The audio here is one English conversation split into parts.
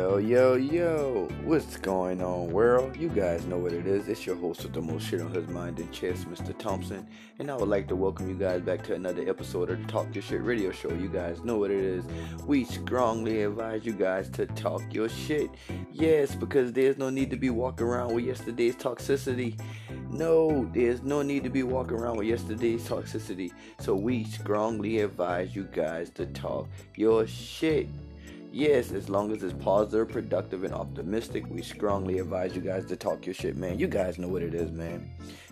Yo, yo, yo, what's going on, world? You guys know what it is. It's your host with the most shit on his mind and chest, Mr. Thompson. And I would like to welcome you guys back to another episode of the Talk Your Shit radio show. You guys know what it is. We strongly advise you guys to talk your shit. Yes, because there's no need to be walking around with yesterday's toxicity. No, there's no need to be walking around with yesterday's toxicity. So we strongly advise you guys to talk your shit. Yes, as long as it's positive, productive, and optimistic, we strongly advise you guys to talk your shit, man. You guys know what it is, man.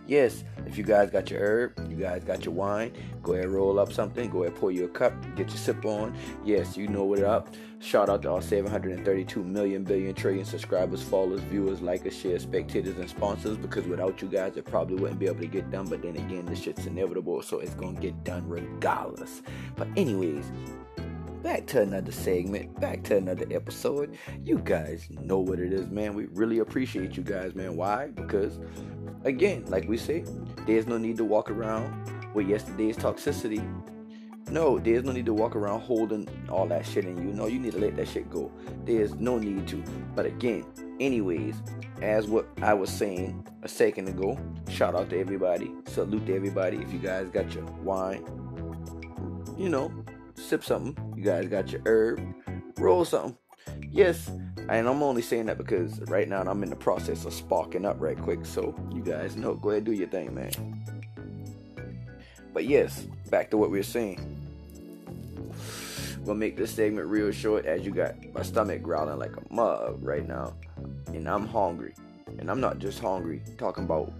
Yes, if you guys got your herb, you guys got your wine, go ahead roll up something, go ahead pour you a cup, get your sip on. Yes, you know what it up. Shout out to our 732 million billion trillion subscribers, followers, viewers, likers, shares, spectators, and sponsors. Because without you guys, it probably wouldn't be able to get done. But then again, this shit's inevitable, so it's gonna get done regardless. But anyways, back to another segment, back to another episode. You guys know what it is, man. We really appreciate you guys, man. Why? Because, again, like we say, there's no need to walk around with yesterday's toxicity. No, there's no need to walk around holding all that shit in you. No, you need to let that shit go. There's no need to. But again, anyways, as what I was saying a second ago, shout out to everybody. Salute to everybody. If you guys got your wine, you know, sip something. You guys got your herb, roll something. Yes, and I'm only saying that because right now I'm in the process of sparking up right quick. So you guys know, go ahead do your thing, man. But yes, back to what we are saying. We'll make this segment real short as you got my stomach growling like a mug right now. And I'm hungry. And I'm not just hungry talking about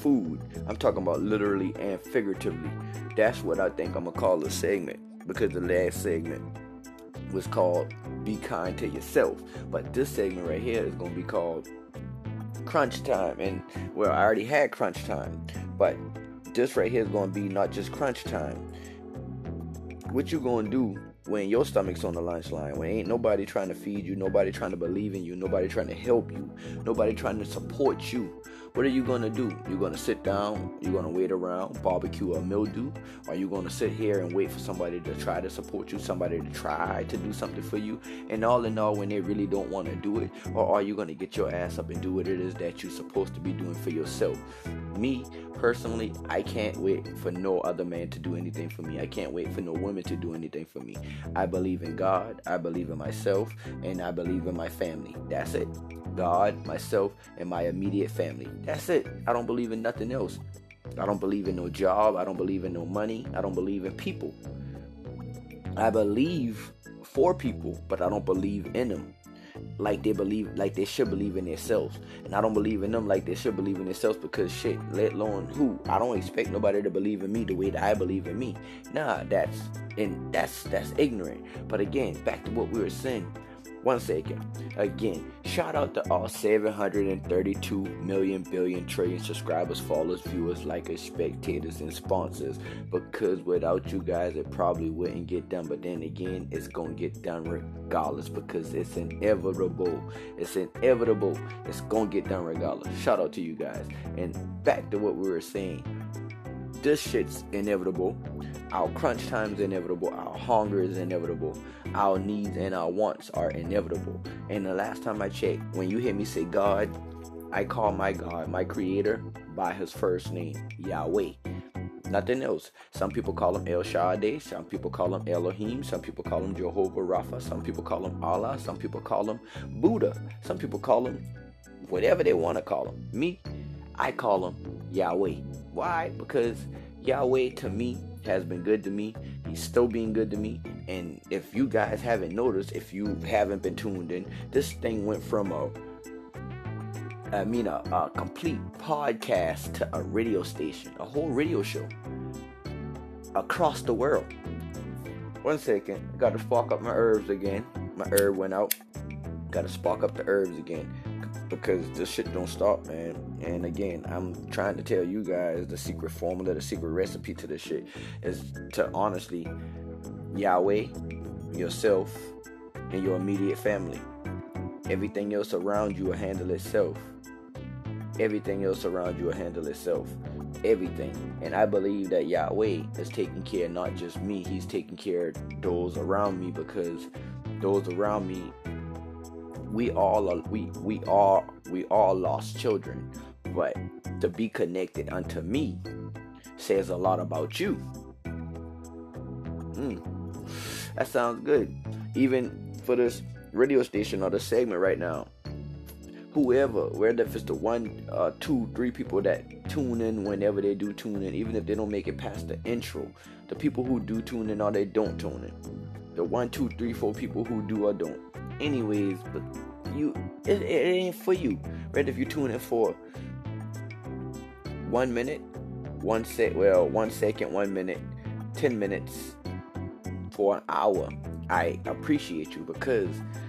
food. I'm talking about literally and figuratively. That's what I think I'm gonna call this segment because the last segment was called Be Kind to Yourself. But this segment right here is going to be called Crunch Time. And well, I already had Crunch Time, but this right here is going to be not just Crunch Time. What you going to do when your stomach's on the lunch line, when ain't nobody trying to feed you, nobody trying to believe in you, nobody trying to help you, nobody trying to support you. What are you gonna do? You're gonna sit down, you're gonna wait around, barbecue a mildew, or you gonna sit here and wait for somebody to try to support you, somebody to try to do something for you, and all in all, when they really don't want to do it, or are you gonna get your ass up and do what it is that you're supposed to be doing for yourself? Me, personally, I can't wait for no other man to do anything for me. I can't wait for no woman to do anything for me. I believe in God, I believe in myself, and I believe in my family. That's it. God, myself, and my immediate family. That's it. I don't believe in nothing else. I don't believe in no job. I don't believe in no money. I don't believe in people. I believe for people, but I don't believe in them like they believe like they should believe in themselves and i don't believe in them like they should believe in themselves because shit let alone who i don't expect nobody to believe in me the way that i believe in me nah that's and that's that's ignorant but again back to what we were saying one second. Again, shout out to all 732 million billion trillion subscribers, followers, viewers, likers, spectators, and sponsors. Because without you guys, it probably wouldn't get done. But then again, it's gonna get done regardless because it's inevitable. It's inevitable. It's gonna get done regardless. Shout out to you guys. And back to what we were saying. This shit's inevitable. Our crunch time is inevitable. Our hunger is inevitable. Our needs and our wants are inevitable. And the last time I checked, when you hear me say God, I call my God, my creator, by his first name, Yahweh. Nothing else. Some people call him El Shaddai. Some people call him Elohim. Some people call him Jehovah Rapha. Some people call him Allah. Some people call him Buddha. Some people call him whatever they want to call him. Me, I call him Yahweh. Why? Because Yahweh to me has been good to me. He's still being good to me. And if you guys haven't noticed, if you haven't been tuned in, this thing went from a I mean a, a complete podcast to a radio station, a whole radio show across the world. One second, gotta spark up my herbs again. My herb went out. Gotta spark up the herbs again because this shit don't stop, man. And again, I'm trying to tell you guys the secret formula, the secret recipe to this shit is to honestly Yahweh, yourself, and your immediate family. Everything else around you will handle itself. Everything else around you will handle itself. Everything. And I believe that Yahweh is taking care not just me, He's taking care of those around me because those around me we all are, we we are we all lost children, but to be connected unto me says a lot about you. Mm. That sounds good. Even for this radio station or the segment right now, whoever, whether if it's the one, uh, two, three people that tune in whenever they do tune in, even if they don't make it past the intro, the people who do tune in or they don't tune in, the one, two, three, four people who do or don't. Anyways, but you, it, it ain't for you. Right? If you tune in for one minute, one sec, well, one second, one minute, ten minutes, for an hour, I appreciate you because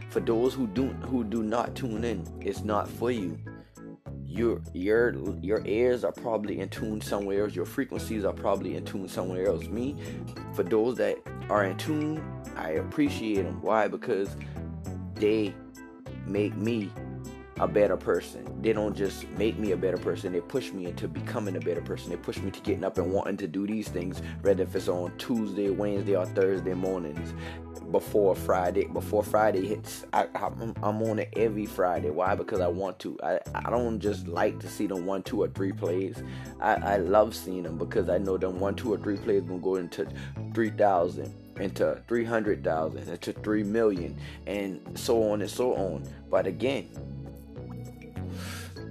for those who do who do not tune in, it's not for you. Your your your ears are probably in tune somewhere else. Your frequencies are probably in tune somewhere else. Me, for those that are in tune, I appreciate them. Why? Because they make me a better person. They don't just make me a better person, they push me into becoming a better person. They push me to getting up and wanting to do these things, whether if it's on Tuesday, Wednesday, or Thursday mornings before Friday. Before Friday hits, I, am on it every Friday. Why? Because I want to. I, I don't just like to see them one, two, or three plays. I, I love seeing them because I know them one, two, or three plays gonna go into 3,000 into 300,000 into 3 million and so on and so on. But again,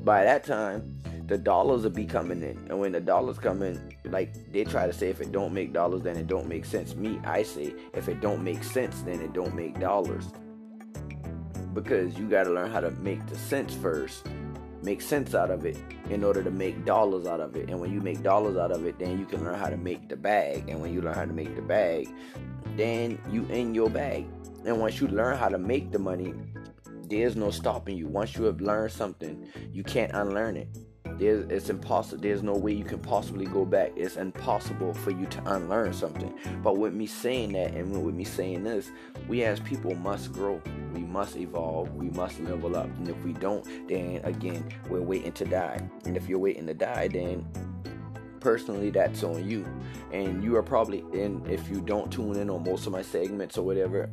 by that time, the dollars will be coming in. And when the dollars come in, like they try to say if it don't make dollars, then it don't make sense. Me, I say if it don't make sense, then it don't make dollars. Because you gotta learn how to make the sense first. Make sense out of it in order to make dollars out of it. And when you make dollars out of it, then you can learn how to make the bag. And when you learn how to make the bag, then you in your bag. And once you learn how to make the money, there's no stopping you. Once you have learned something, you can't unlearn it. There's, it's impossible. There's no way you can possibly go back. It's impossible for you to unlearn something. But with me saying that, and with me saying this, we as people must grow. We must evolve. We must level up. And if we don't, then again, we're waiting to die. And if you're waiting to die, then personally that's on you and you are probably in if you don't tune in on most of my segments or whatever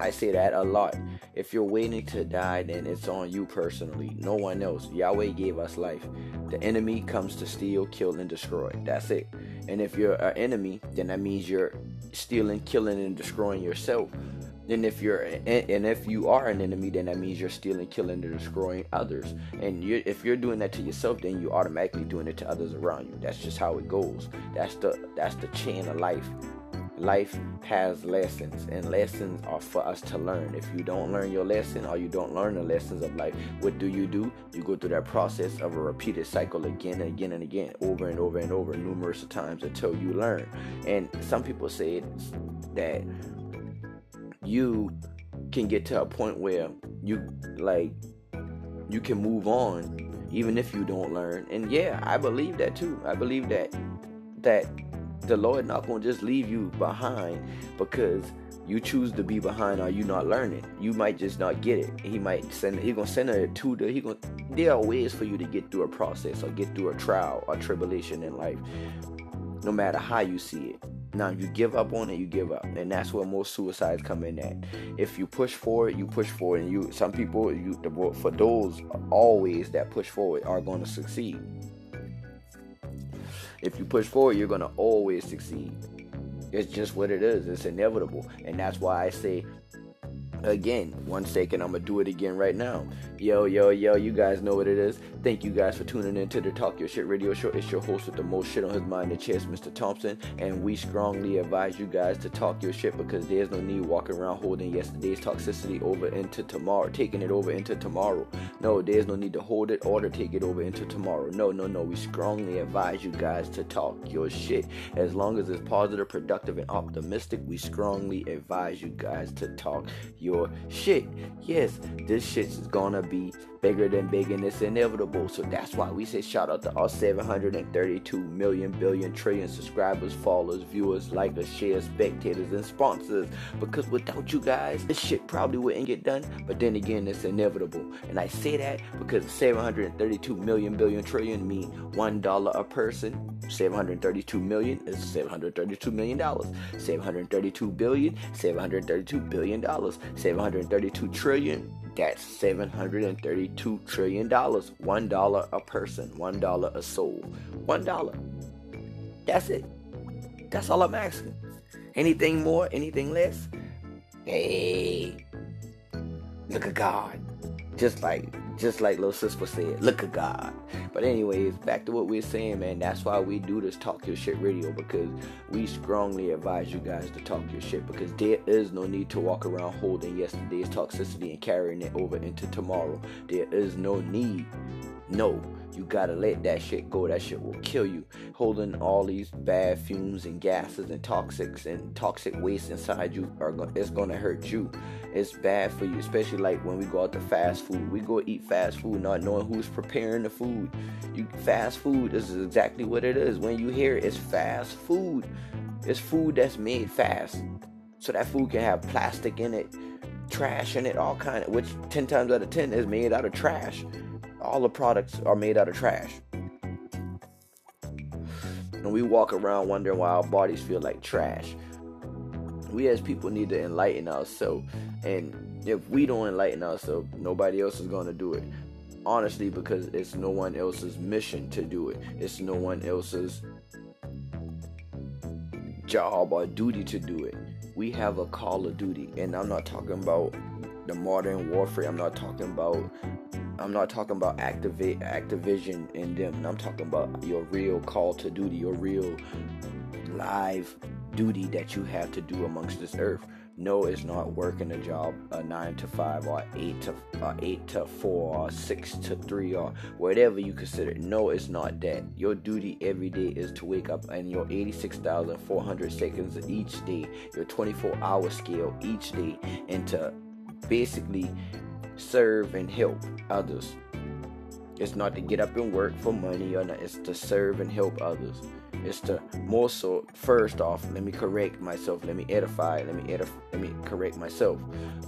I say that a lot. If you're waiting to die, then it's on you personally. No one else. Yahweh gave us life. The enemy comes to steal, kill, and destroy. That's it. And if you're an enemy, then that means you're stealing, killing, and destroying yourself. Then if you're and if you are an enemy, then that means you're stealing, killing, and destroying others. And you if you're doing that to yourself, then you're automatically doing it to others around you. That's just how it goes. That's the that's the chain of life life has lessons and lessons are for us to learn. If you don't learn your lesson or you don't learn the lessons of life what do you do? You go through that process of a repeated cycle again and again and again over and over and over numerous times until you learn. And some people say that you can get to a point where you like you can move on even if you don't learn. And yeah i believe that too. I believe that that the Lord not gonna just leave you behind because you choose to be behind or you not learning. You might just not get it. He might send he gonna send a tutor. He gonna there are ways for you to get through a process or get through a trial or tribulation in life. No matter how you see it. Now you give up on it, you give up, and that's where most suicides come in at. If you push forward, you push forward, and you some people you for those always that push forward are going to succeed. If you push forward, you're going to always succeed. It's just what it is. It's inevitable. And that's why I say again. One second, I'm gonna do it again right now. Yo, yo, yo, you guys know what it is. Thank you guys for tuning in to the Talk Your Shit radio show. It's your host with the most shit on his mind, the chest, Mr. Thompson. And we strongly advise you guys to talk your shit because there's no need walking around holding yesterday's toxicity over into tomorrow, taking it over into tomorrow. No, there's no need to hold it or to take it over into tomorrow. No, no, no. We strongly advise you guys to talk your shit. As long as it's positive, productive, and optimistic, we strongly advise you guys to talk your shit. Yes, this shit is gonna be bigger than big and it's inevitable. So that's why we say shout out to our 732 million billion trillion subscribers, followers, viewers, likers, shares, spectators, and sponsors. Because without you guys, this shit probably wouldn't get done. But then again, it's inevitable. And I say that because 732 million billion trillion mean one dollar a person. 732 million is 732 million dollars. 732 billion, 732 billion dollars. 732 trillion That's $732 trillion. One dollar a person, one dollar a soul. One dollar. That's it. That's all I'm asking. Anything more, anything less? Hey, look at God. Just like just like little sister said, look at God. But anyways, back to what we are saying, man. That's why we do this talk your shit radio because we strongly advise you guys to talk your shit because there is no need to walk around holding yesterday's toxicity and carrying it over into tomorrow. There is no need. No, you gotta let that shit go. That shit will kill you. Holding all these bad fumes and gases and toxics and toxic waste inside you are go- it's gonna hurt you. It's bad for you, especially like when we go out to fast food. We go eat fast food not knowing who's preparing the food. You fast food this is exactly what it is. When you hear it, it's fast food. It's food that's made fast. So that food can have plastic in it, trash in it, all kind of which ten times out of ten is made out of trash all the products are made out of trash. And we walk around wondering why our bodies feel like trash. We as people need to enlighten ourselves. And if we don't enlighten ourselves, nobody else is going to do it. Honestly, because it's no one else's mission to do it, it's no one else's job or duty to do it. We have a call of duty. And I'm not talking about the modern warfare, I'm not talking about I'm not talking about activate Activision and them. I'm talking about your real call to duty, your real live duty that you have to do amongst this earth. No, it's not working a job a nine to five or eight to uh, eight to four or six to three or whatever you consider. No, it's not that. Your duty every day is to wake up and your 86,400 seconds each day, your 24 hour scale each day, and to basically serve and help others. It's not to get up and work for money or not. It's to serve and help others. It's to more so first off, let me correct myself, let me edify, let me edify, let me correct myself.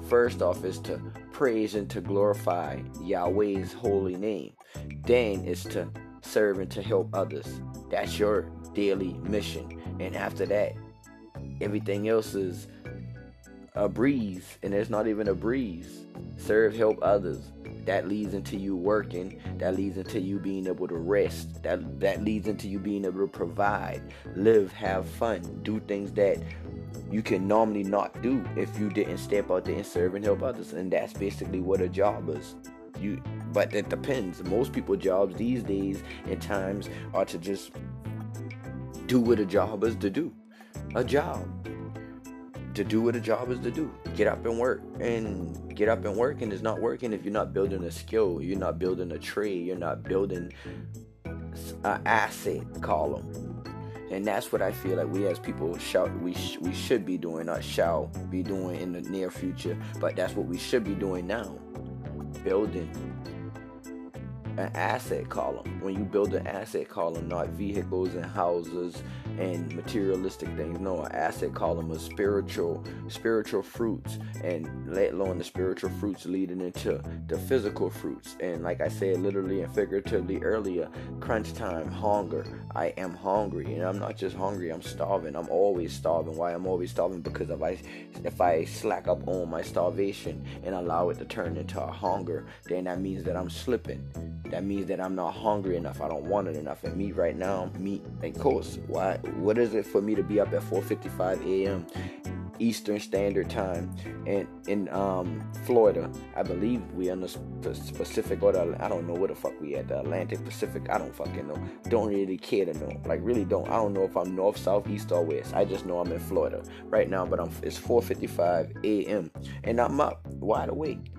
First off is to praise and to glorify Yahweh's holy name. Then it's to serve and to help others. That's your daily mission. And after that, everything else is a breeze, and it's not even a breeze. Serve, help others. That leads into you working. That leads into you being able to rest. That that leads into you being able to provide, live, have fun, do things that you can normally not do if you didn't step out there and serve and help others. And that's basically what a job is. You, but it depends. Most people jobs these days and times are to just do what a job is to do. A job to do what a job is to do. Get up and work. And get up and work and it's not working if you're not building a skill, you're not building a trade, you're not building an asset column. And that's what I feel like we as people shall we sh- we should be doing, not shall be doing in the near future, but that's what we should be doing now. Building an asset column. When you build an asset column, not vehicles and houses and materialistic things. No, an asset column is spiritual, spiritual fruits, and let alone the spiritual fruits leading into the physical fruits. And like I said, literally and figuratively earlier, crunch time, hunger. I am hungry, and I'm not just hungry. I'm starving. I'm always starving. Why I'm always starving? Because if I if I slack up on my starvation and allow it to turn into a hunger, then that means that I'm slipping. That means that I'm not hungry enough. I don't want it enough. And me right now, me, of course, why? What is it for me to be up at 4:55 a.m. Eastern Standard Time and in um, Florida? I believe we in the Pacific or the I don't know where the fuck we at the Atlantic Pacific. I don't fucking know. Don't really care to know. Like really don't. I don't know if I'm north, south, east, or west. I just know I'm in Florida right now. But I'm it's 4:55 a.m. and I'm up wide awake.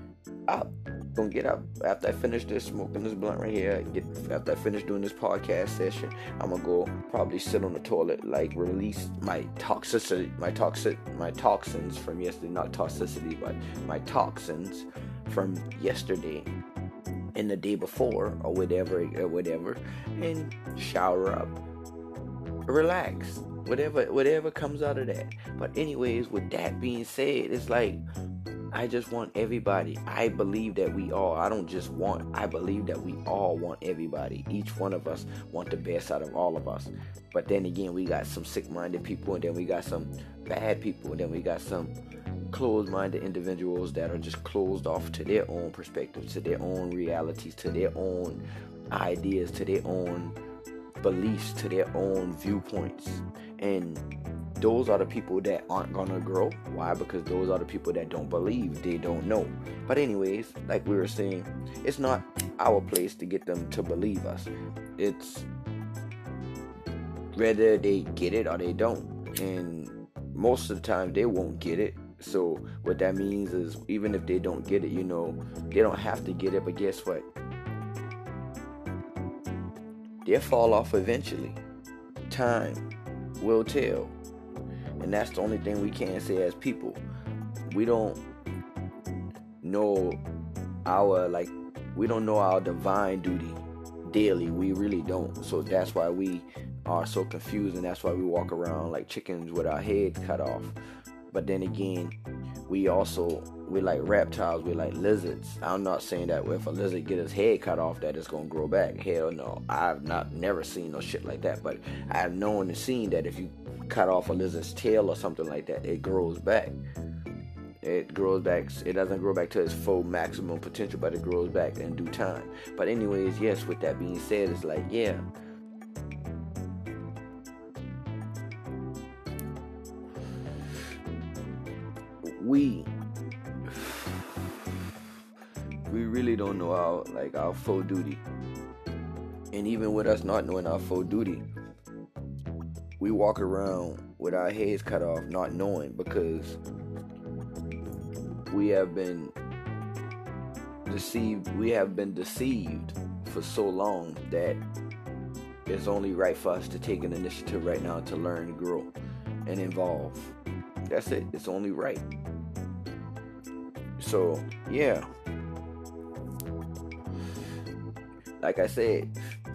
Up gonna get up after I finish this smoking this blunt right here. Get after I finish doing this podcast session, I'm gonna go probably sit on the toilet, like release my toxicity, my toxic, my toxins from yesterday. Not toxicity, but my toxins from yesterday and the day before, or whatever, or whatever, and shower up, relax, whatever, whatever comes out of that. But anyways, with that being said, it's like I just want everybody. I believe that we all, I don't just want, I believe that we all want everybody. Each one of us want the best out of all of us. But then again, we got some sick minded people, and then we got some bad people, and then we got some closed minded individuals that are just closed off to their own perspectives, to their own realities, to their own ideas, to their own beliefs, to their own viewpoints. And those are the people that aren't gonna grow. Why? Because those are the people that don't believe, they don't know. But, anyways, like we were saying, it's not our place to get them to believe us. It's whether they get it or they don't. And most of the time, they won't get it. So, what that means is, even if they don't get it, you know, they don't have to get it, but guess what? They'll fall off eventually. Time will tell. And that's the only thing we can say as people. We don't know our like we don't know our divine duty daily. We really don't. So that's why we are so confused and that's why we walk around like chickens with our heads cut off. But then again, we also we like reptiles, we like lizards. I'm not saying that if a lizard get his head cut off that it's gonna grow back. Hell no. I've not never seen no shit like that. But I've known and seen that if you cut off a lizard's tail or something like that, it grows back. It grows back. It doesn't grow back to its full maximum potential, but it grows back in due time. But anyways, yes. With that being said, it's like yeah. Our like our full duty. And even with us not knowing our full duty, we walk around with our heads cut off, not knowing because we have been deceived. We have been deceived for so long that it's only right for us to take an initiative right now to learn, grow, and evolve. That's it. It's only right. So, yeah. Like I said,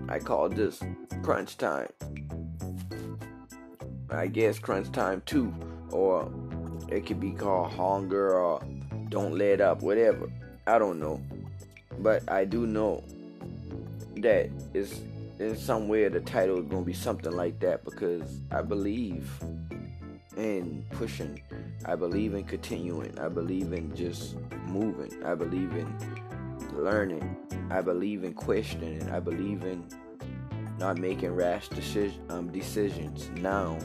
I call this crunch time. I guess crunch time too, or it could be called hunger or don't let up, whatever. I don't know, but I do know that it's in somewhere the title is gonna be something like that because I believe in pushing. I believe in continuing. I believe in just moving. I believe in learning. I believe in questioning. I believe in not making rash um, decisions now.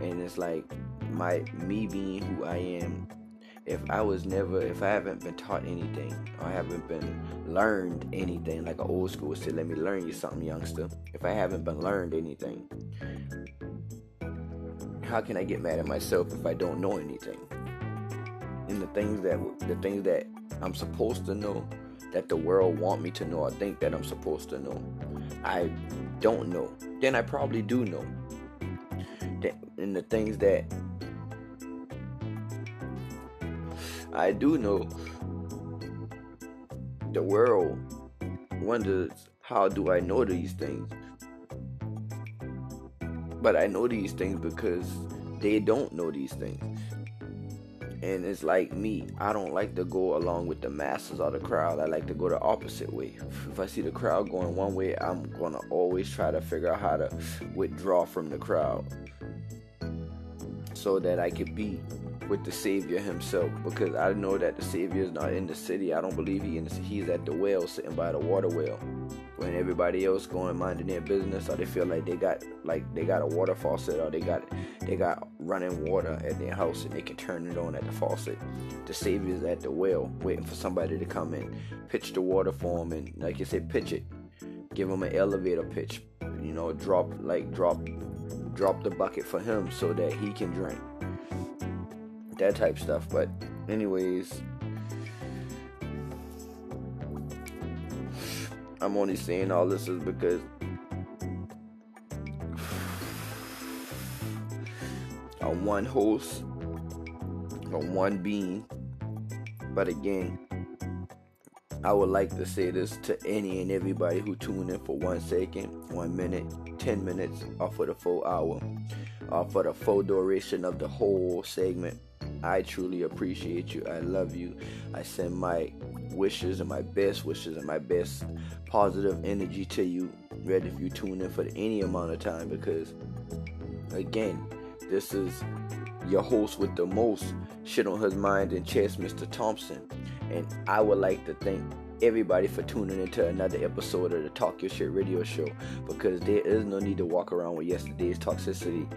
And it's like my me being who I am. If I was never, if I haven't been taught anything, or I haven't been learned anything, like an old school said, let me learn you something, youngster. If I haven't been learned anything, how can I get mad at myself if I don't know anything? And the things that the things that I'm supposed to know, that the world want me to know, I think that I'm supposed to know. I don't know, then I probably do know. And the things that I do know, the world wonders how do I know these things? But I know these things because they don't know these things and it's like me i don't like to go along with the masses or the crowd. I like to go the opposite way. If i see the crowd going one way i'm gonna always try to figure out how to withdraw from the crowd so that i could be with the savior himself. Because i know that the savior is not in the city. I don't believe he in the, he's at the well sitting by the water well when everybody else going minding their business or they feel like they got like they got a water faucet or they got they got running water at their house and they can turn it on at the faucet. The savior's at the well waiting for somebody to come and pitch the water for them and like you said pitch it. Give him an elevator pitch. You know, drop like drop drop the bucket for him so that he can drink. That type stuff. But anyways, I'm only saying all this is because I'm one host, I'm one being. But again, I would like to say this to any and everybody who tune in for one second, one minute, ten minutes, or for the full hour, or for the full duration of the whole segment. I truly appreciate you. I love you. I send my wishes and my best wishes and my best positive energy to you. Ready if you tune in for any amount of time because, again, this is your host with the most shit on his mind and chest, Mr. Thompson. And I would like to thank everybody for tuning into another episode of the Talk Your Shit radio show because there is no need to walk around with yesterday's toxicity.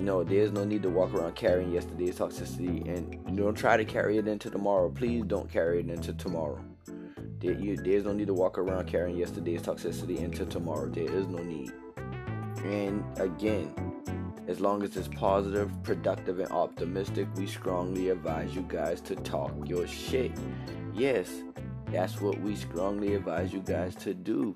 No, there's no need to walk around carrying yesterday's toxicity and don't try to carry it into tomorrow. Please don't carry it into tomorrow. There, you, there's no need to walk around carrying yesterday's toxicity into tomorrow. There is no need. And again, as long as it's positive, productive, and optimistic, we strongly advise you guys to talk your shit. Yes, that's what we strongly advise you guys to do.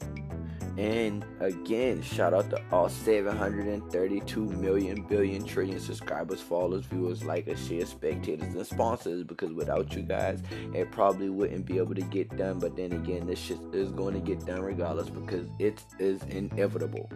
And again, shout out to all 732 million billion trillion subscribers, followers, viewers, likers, shares, spectators, and sponsors. Because without you guys, it probably wouldn't be able to get done. But then again, this shit is going to get done regardless because it is inevitable.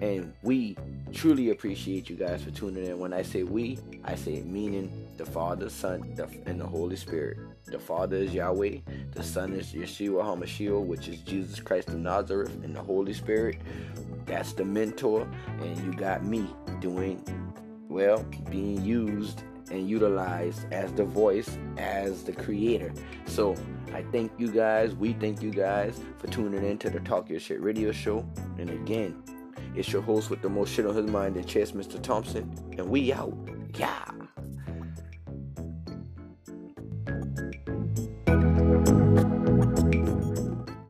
And we truly appreciate you guys for tuning in. When I say we, I say meaning the Father, Son, and the Holy Spirit. The Father is Yahweh, the Son is Yeshua HaMashiach, which is Jesus Christ of Nazareth, and the Holy Spirit, that's the mentor. And you got me doing, well, being used and utilized as the voice, as the creator. So I thank you guys. We thank you guys for tuning in to the Talk Your Shit radio show. And again, it's your host with the most shit on his mind and chest, Mr. Thompson. And we out. Yeah.